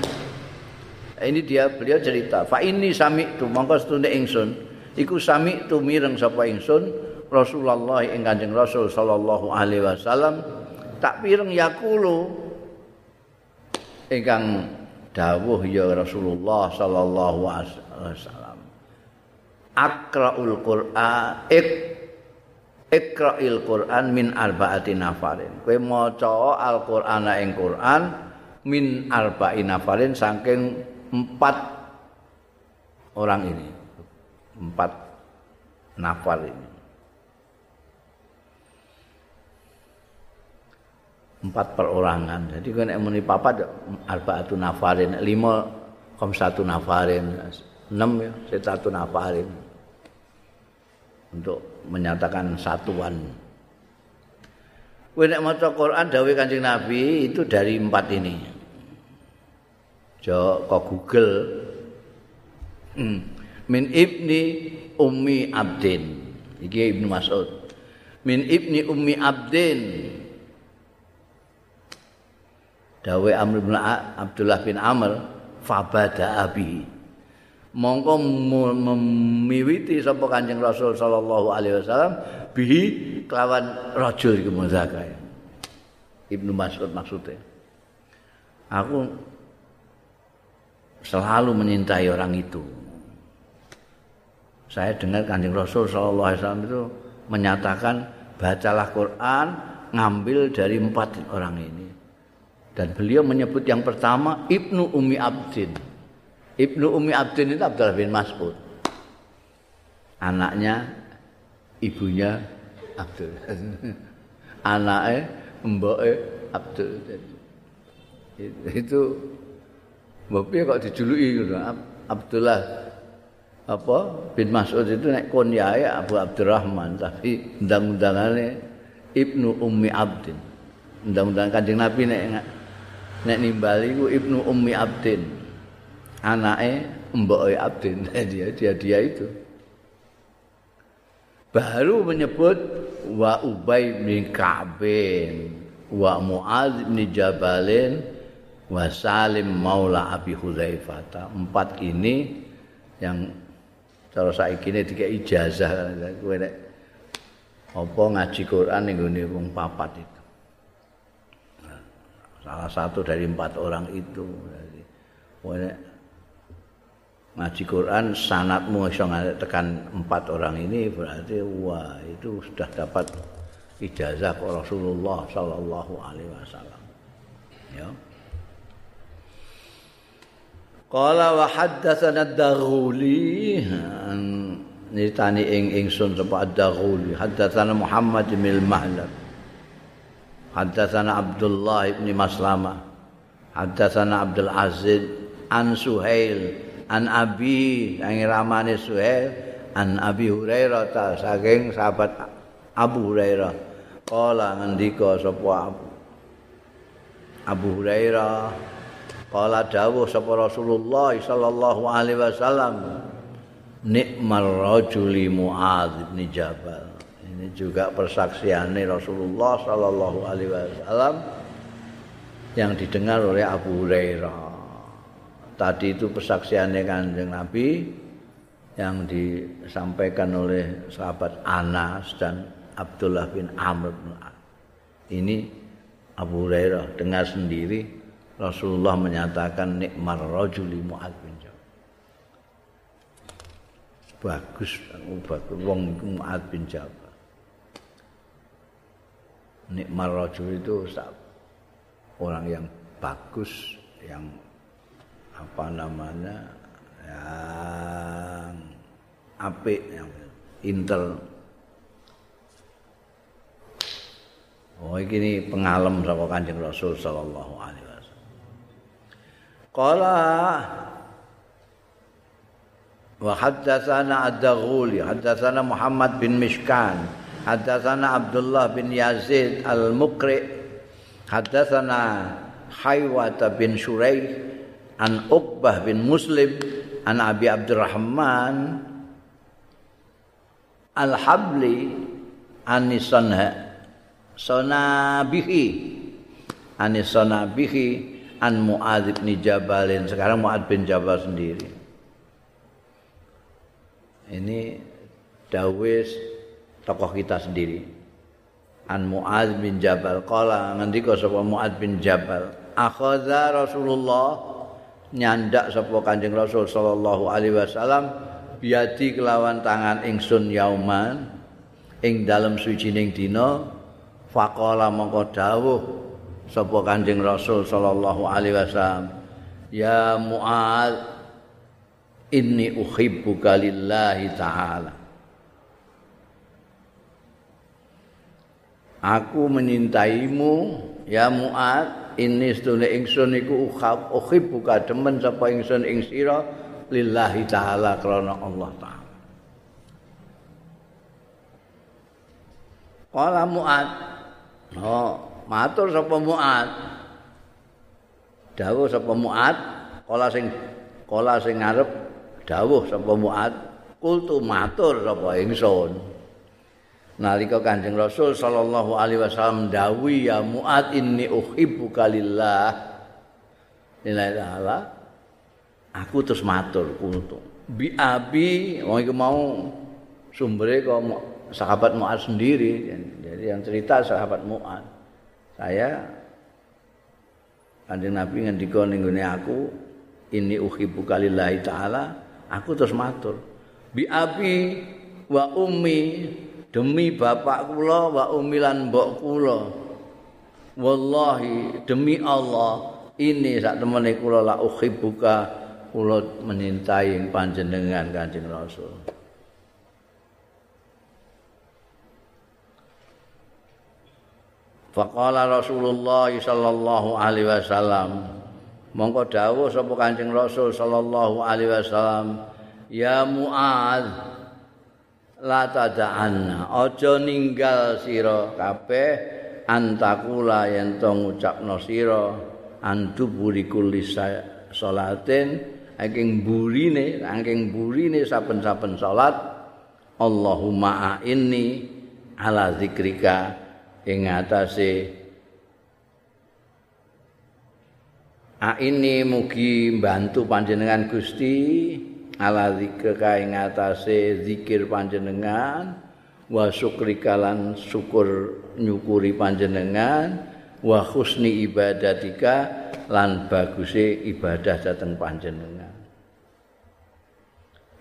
[SPEAKER 1] Ini dia beliau cerita, fa ini sami itu mongko stune ingsun. Iku sami itu mireng sapa ingsun Rasulullah ing Kanjeng Rasul sallallahu alaihi wasallam. Tak pireng yakulu ingkang dawuh ya Rasulullah sallallahu alaihi wasallam akraul Qur'an ik ikra'il Qur'an min arba'ati nafarin. Kowe maca Al-Qur'ana ing Qur'an min arba'i nafarin saking empat orang ini. Empat nafar ini. Empat perorangan. Jadi kan muni papa arba'atu nafarin. Lima kom satu nafarin. Enam ya satu nafarin. Untuk menyatakan satuan. Kowe nek maca Quran dawuh Kanjeng Nabi itu dari empat ini. Jo kok Google. Hmm. Min ibni ummi abdin. Iki Ibnu Mas'ud. Min ibni ummi abdin. Dawe Amr bin Abdullah bin Amr fabada abi. Mongko memiwiti sapa Kanjeng Rasul sallallahu alaihi wasallam bihi kelawan rajul iku muzaka. Ibnu Mas'ud maksudnya. Aku selalu menyintai orang itu. Saya dengar Kanjeng Rasul sallallahu alaihi wasallam itu menyatakan bacalah Quran ngambil dari empat orang ini. Dan beliau menyebut yang pertama Ibnu Umi Abdin. Ibnu Umi Abdin itu Abdullah bin Mas'ud. Anaknya, ibunya Abdul. Anaknya, mbaknya Abdul. Itu, bapaknya kok dijuluki gitu. Abdullah apa bin Mas'ud itu naik kunyai Abu Abdurrahman tapi undang-undangannya Ibnu Ummi Abdin undang-undang kanjeng Nabi nek nek nimbali ku Ibnu Ummi Abdin anaknya Mbok Abdin. Dia dia dia itu. Baru menyebut wa Ubay bin Ka'bin wa Muaz bin Jabalin wa Salim Maula Abi Hudzaifah. Empat ini yang cara saiki ini tiga ijazah. Kowe nek apa ngaji Quran ning gone wong papat itu. Salah satu dari empat orang itu. Jadi ngaji Quran sanatmu iso tekan empat orang ini berarti wah itu sudah dapat ijazah Rasulullah sallallahu alaihi wasallam. Ya. Qala wa haddatsana ad-Daghuli nitani ing ingsun sapa ad-Daghuli. Haddatsana Muhammad bin Mahlab haddatsana Abdullah bin Maslama. Haddatsana Abdul Aziz an Suhail an abi yang ramane Suhail. An Abi Hurairah ta saking sahabat Abu Hurairah. Kala ngendika sapa Abu? Abu Hurairah. Kala dawuh sapa Rasulullah sallallahu alaihi wasallam nikmal rajuli Muadz bin Jabal. Ini juga persaksiannya Rasulullah sallallahu alaihi wasallam yang didengar oleh Abu Hurairah tadi itu persaksiannya kanjeng Nabi yang disampaikan oleh sahabat Anas dan Abdullah bin Amr ini Abu Hurairah dengar sendiri Rasulullah menyatakan nikmar rajuli Mu'ad bin Jabal. Bagus bagus. Wong Mu'ad bin Jabal. Nikmar rajul itu orang yang bagus yang apa namanya yang apik yang intel Oh iki ini pengalem saka Kanjeng Rasul sallallahu alaihi wasallam. Qala wa haddatsana ad-Daghuli, haddatsana Muhammad bin Mishkan, haddatsana Abdullah bin Yazid al-Muqri, haddatsana Haywata bin Shuraih an Uqbah bin Muslim an Abi Abdurrahman Al-Habli anisanha sonabihi anisonabihi an Muadz bin Jabalin sekarang Muadz bin Jabal sendiri. Ini dawis tokoh kita sendiri. An Muadz bin Jabal. Qala ngendika sapa Muadz bin Jabal? Akhadha Rasulullah nyandak sapa Kanjeng Rasul sallallahu alaihi wasallam biadi kelawan tangan ingsun yauman ing dalem sucining dina faqala mongko dawuh sapa Kanjeng Rasul sallallahu alaihi wasallam ya Muaz inni uhibbuka lillahi taala. Aku menyintaimu ya Muaz ini sedune ingsun iku uhibbuka demen sapa ingsun ing sira lillahi taala krana Allah taala. Kala Mu'ad. Oh, matur sapa Mu'ad. Dawuh sapa Mu'ad Kala sing Kala sing ngarep Dawuh sapa Mu'ad. Kultu matur sapa ingsun Nalika Kanjeng Rasul sallallahu alaihi wasallam dawuh ya Mu'ad inni uhibbuka lillah Lillahi ta'ala Aku terus matur kultu Bi abi wong iku mau sumbere kok sahabat Mu'ad sendiri. Jadi yang cerita sahabat Mu'ad. Saya Kanjeng Nabi ngendika ning aku ini uhibbu kalillahi taala, aku terus matur. Bi abi wa ummi demi bapak kula wa ummi lan mbok kula. Wallahi demi Allah ini sak temene kula la uhibbuka kula menyintai panjenengan Kanjeng Rasul. Faqala Rasulullah sallallahu alaihi wasallam mongko dawuh sapa Kanjeng Rasul sallallahu alaihi wasallam ya Muaz la tada'anna aja ninggal sira. Kabeh antakula yen to ngucapno sira. Antuburi kulli salatin. Saking burine saking burine saben-saben salat. Allahumma inni ala zikrika. Ing atase a ini mugi bantu panjenengan Gusti ala zikir ing atase zikir panjenengan wa syukrikalan syukur nyukuri panjenengan wa husni ibadatika lan baguse ibadah dhateng panjenengan.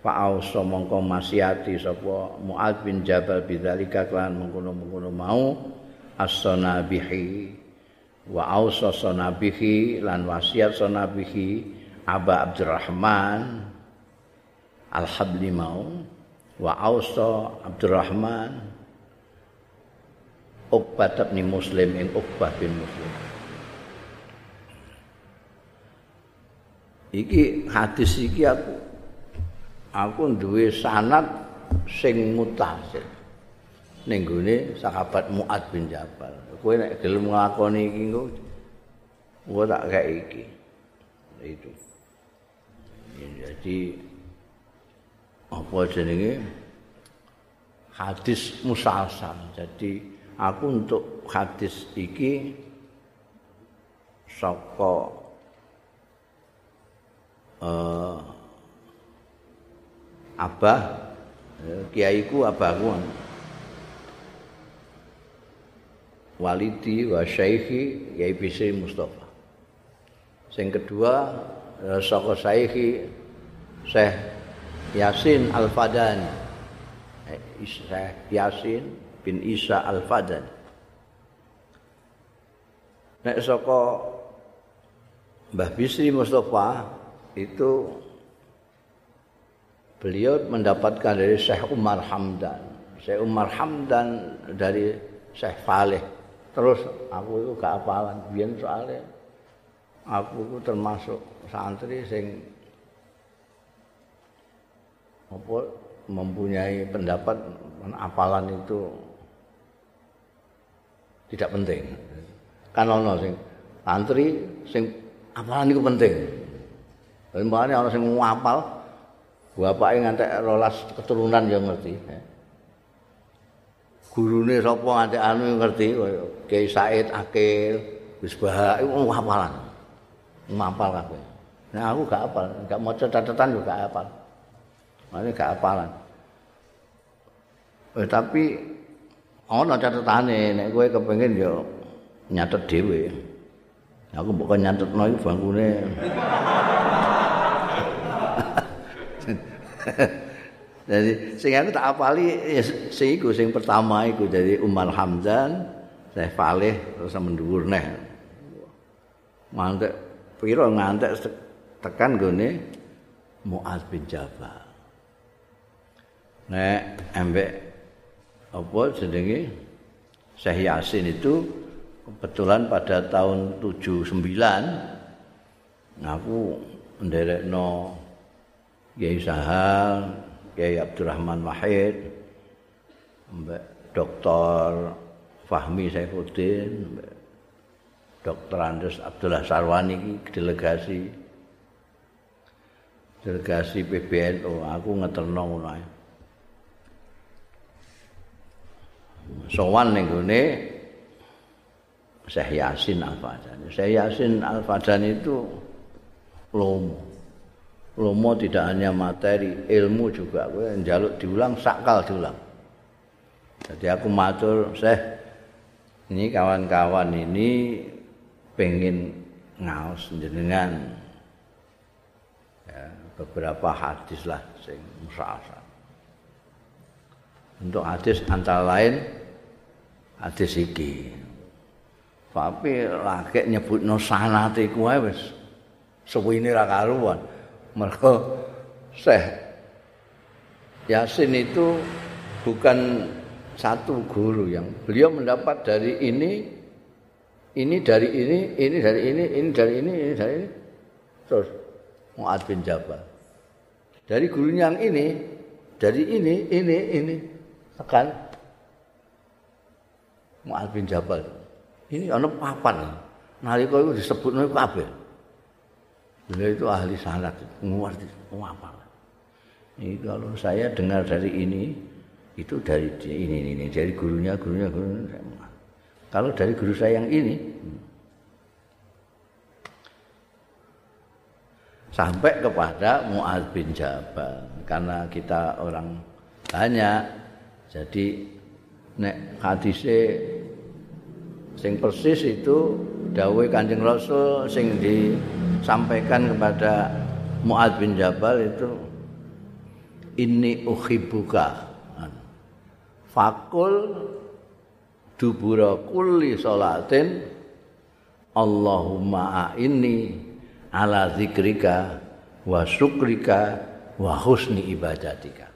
[SPEAKER 1] Fa'ausa mongko masiati sapa Mu'ad bin Jabal bidzalika kan mengkono-mengkono mau as-sanabihi wa ausa sanabihi lan wasiat sanabihi Aba Abdurrahman Al-Habli mau wa ausa Abdurrahman Uqbah bin Muslim ing Uqbah bin Muslim Iki hadis iki aku aku duwe sanad sing mutasil ning gone sahabat Muad bin Jabal. Kowe nek gelem nglakoni iki engko gua tak kayak iki. Itu. jadi apa jenenge hadis musalsal. Jadi aku untuk hadis iki saka uh, abah kiaiku abahku walidi wa syaikhi Yai Bisri Mustafa. Sing kedua eh, saka syaikhi Syekh Yasin Al-Fadani. Eh, Syekh Yasin bin Isa Al-Fadani. Nek saka Mbah Bisri Mustafa itu beliau mendapatkan dari Syekh Umar Hamdan. Syekh Umar Hamdan dari Syekh Faleh terus aku itu gak apalan biyen soalnya aku itu termasuk santri sing apa mempunyai pendapat apalan itu tidak penting. Kan ono sing santri sing apalan itu penting. Mbane ana sing ngapal bapake ngantek rolas keturunan ya ngerti. Gurune sapa ngantek anu ngerti kaya Kiai Said Akil, wis bahak iku ngapalan. Ngapal kabeh. Nah aku gak apal, gak maca catatan juga gak apal. Mane gak apalan. Eh, tapi ana catetane nek kowe kepengin ya nyatet dhewe. Aku mbok nyatetno iki bangkune. Jadi sing aku tak apali ya, sing iku sing pertama iku jadi Umar Hamdan, saya Faleh terus mendhuwur neh. Mantek pira ngantek tekan gone Muaz bin Jabal. Nek ambek apa jenenge Syekh Yasin itu kebetulan pada tahun 79 aku nderekno Kiai Sahal, Kiai Abdurrahman Wahid, Mbak Dr. Fahmi Saifuddin, Dr. Andes Abdullah Sarwani delegasi delegasi PBNU aku ngeterno ngono ae. Sowan ning gone Syekh Yasin Al-Fadani. Syekh Yasin Al-Fadani itu lomo. Lomo tidak hanya materi, ilmu juga. Kowe njaluk diulang sakal diulang. Jadi aku matur, "Syekh, ini kawan-kawan ini pengen ngaos jenengan ya, beberapa hadis lah sing musasa. Untuk hadis antara lain hadis iki. Tapi lagi nyebut no sanate kuwe wis suwine ra karuan. Mereka Syekh Yasin itu bukan satu guru yang beliau mendapat dari ini ini dari ini ini dari ini ini dari ini ini dari ini terus Muad bin Jabal dari gurunya yang ini dari ini ini ini tekan Muad bin Jabal ini ana papan nalika itu disebut nalika kabeh Beliau itu ahli sanad, oh, apa. Ini kalau saya dengar dari ini, itu dari ini, ini, ini. dari gurunya, gurunya, gurunya. Kalau dari guru saya yang ini, sampai kepada Muaz bin Jabal. Karena kita orang banyak, jadi nek hadise sing persis itu dawuh Kanjeng Rasul sing di sampaikan kepada Muad bin Jabal itu ini uhibbuka fakul dubura kulli salatin Allahumma ini ala zikrika wa syukrika wa husni ibadatika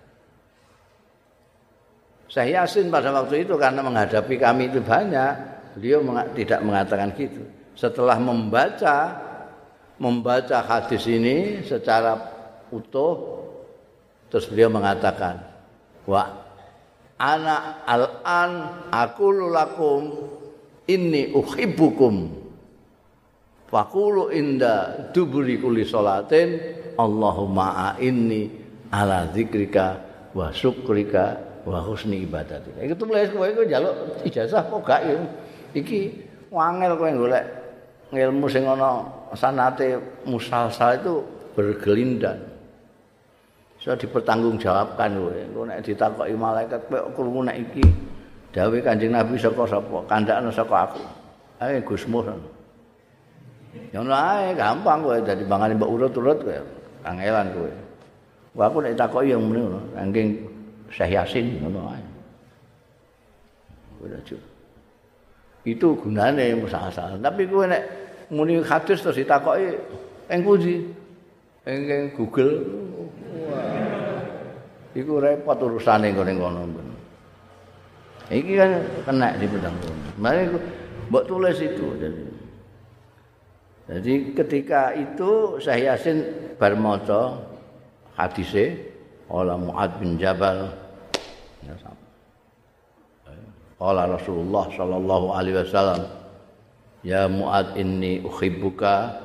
[SPEAKER 1] saya yasin pada waktu itu karena menghadapi kami itu banyak beliau tidak mengatakan gitu. Setelah membaca membaca hadis ini secara utuh terus beliau mengatakan wa ana al-an aqulu lakum inni uhibbukum faqulu inda duburi kulli salatin Allahumma inni ala zikrika wa syukrika wa husni ibadatika itu tulis kowe iku njaluk ijazah kok gak iki wangel kowe golek ilmu sing ana sanate musalsal itu bergelindan. Saya dipertanggungjawabkan kowe. Engko nek ditakoki malaikat kowe krungu nek iki dawuh Kanjeng Nabi saka sapa? Kandhakno saka aku. Ae Gusmus. Ya ngono ae gampang kowe dadi bangane mbok urut-urut kowe. Kangelan kowe. Wah aku nek ditakoki yang mrene ngono, Syekh Yasin ngono ae. Itu gunane musalsal. Tapi kowe nek muni hadis terus ditakoki ing pundi? Ing Google. Iku repot urusane ngene ngono. Iki kan kena di pedang kono. Mari mbok tulis itu jadi jadi ketika itu Syekh Yasin bar maca hadise oleh Muad bin Jabal. Ya Qala Rasulullah sallallahu alaihi wasallam Ya Muad inni uhibbuka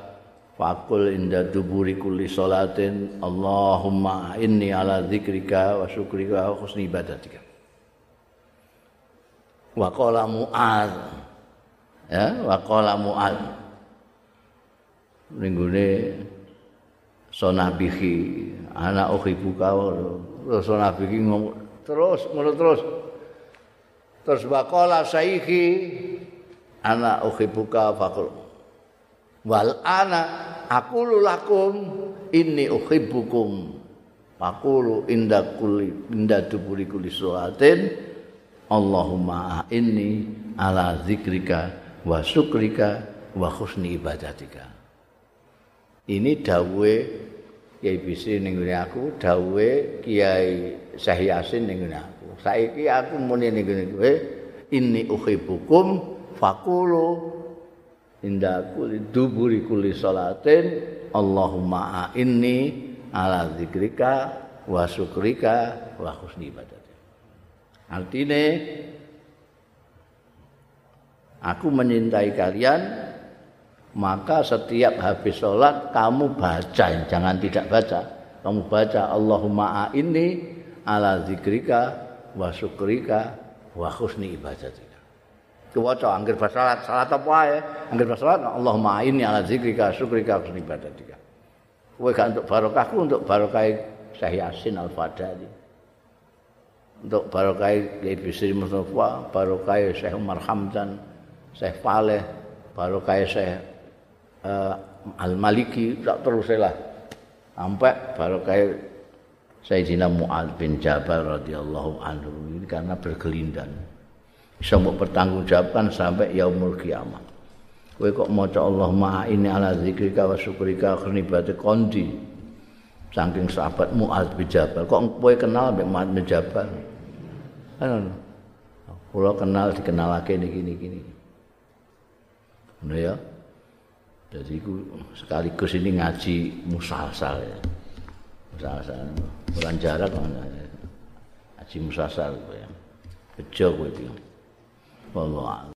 [SPEAKER 1] Fakul inda duburi kulli salatin. Allahumma inni ala dzikrika wa syukrika wa husni ibadatika. Wa qala Muad Ya wa qala Muad Ninggune sonabihi anak uhibbuka terus sonabihi ngomong terus ngono terus. Terus waqala saiki ana uhibbuka faqul wal ana aqulu lakum inni uhibbukum faqulu inda kulli inda duburi kulli salatin Allahumma inni ala zikrika wa syukrika wa husni ibadatika. Ini dawe Kiai Bisri ning aku, dawe Kiai Syekh Yasin ning aku. Saiki aku muni ning kowe, inni uhibbukum fakulu inda kulli duburi kulli salatin Allahumma inni ala zikrika wa syukrika wa husni ibadati. Artine aku menyintai kalian maka setiap habis sholat kamu baca. Jangan tidak baca. Kamu baca Allahumma inni ala zikrika wa syukrika wa husni ibadati diwaca anggere basa salat. Salat apa anggere basa salat Allahumma inni ala zikrika syukrika wa ibadatika. Kowe gak untuk barokahku untuk barokah Syekh Yasin Al-Fadali untuk barokah Kiai Bisri Mustafa barokah Syekh Umar Hamdan Syekh Faleh barokah Syekh uh, Al-Maliki tak terus lah sampai barokah Sayyidina Mu'ad bin Jabal radhiyallahu anhu ini karena bergelindan bisa mau pertanggungjawabkan sampai yaumul kiamat. Kowe kok maca Allah maha ini ala zikrika wa syukrika khnibate kondi. Saking sahabat Muaz bin Jabal. Kok kowe kenal mbek Muaz bin Jabal? Kan kula kenal dikenalake niki niki niki. Ngono ya. Jadi ku sekaligus ini ngaji musasal ya. Musasal. Bukan jarak kan. Ngaji musasal ku ya. Bejo kowe iki. Wallahualam.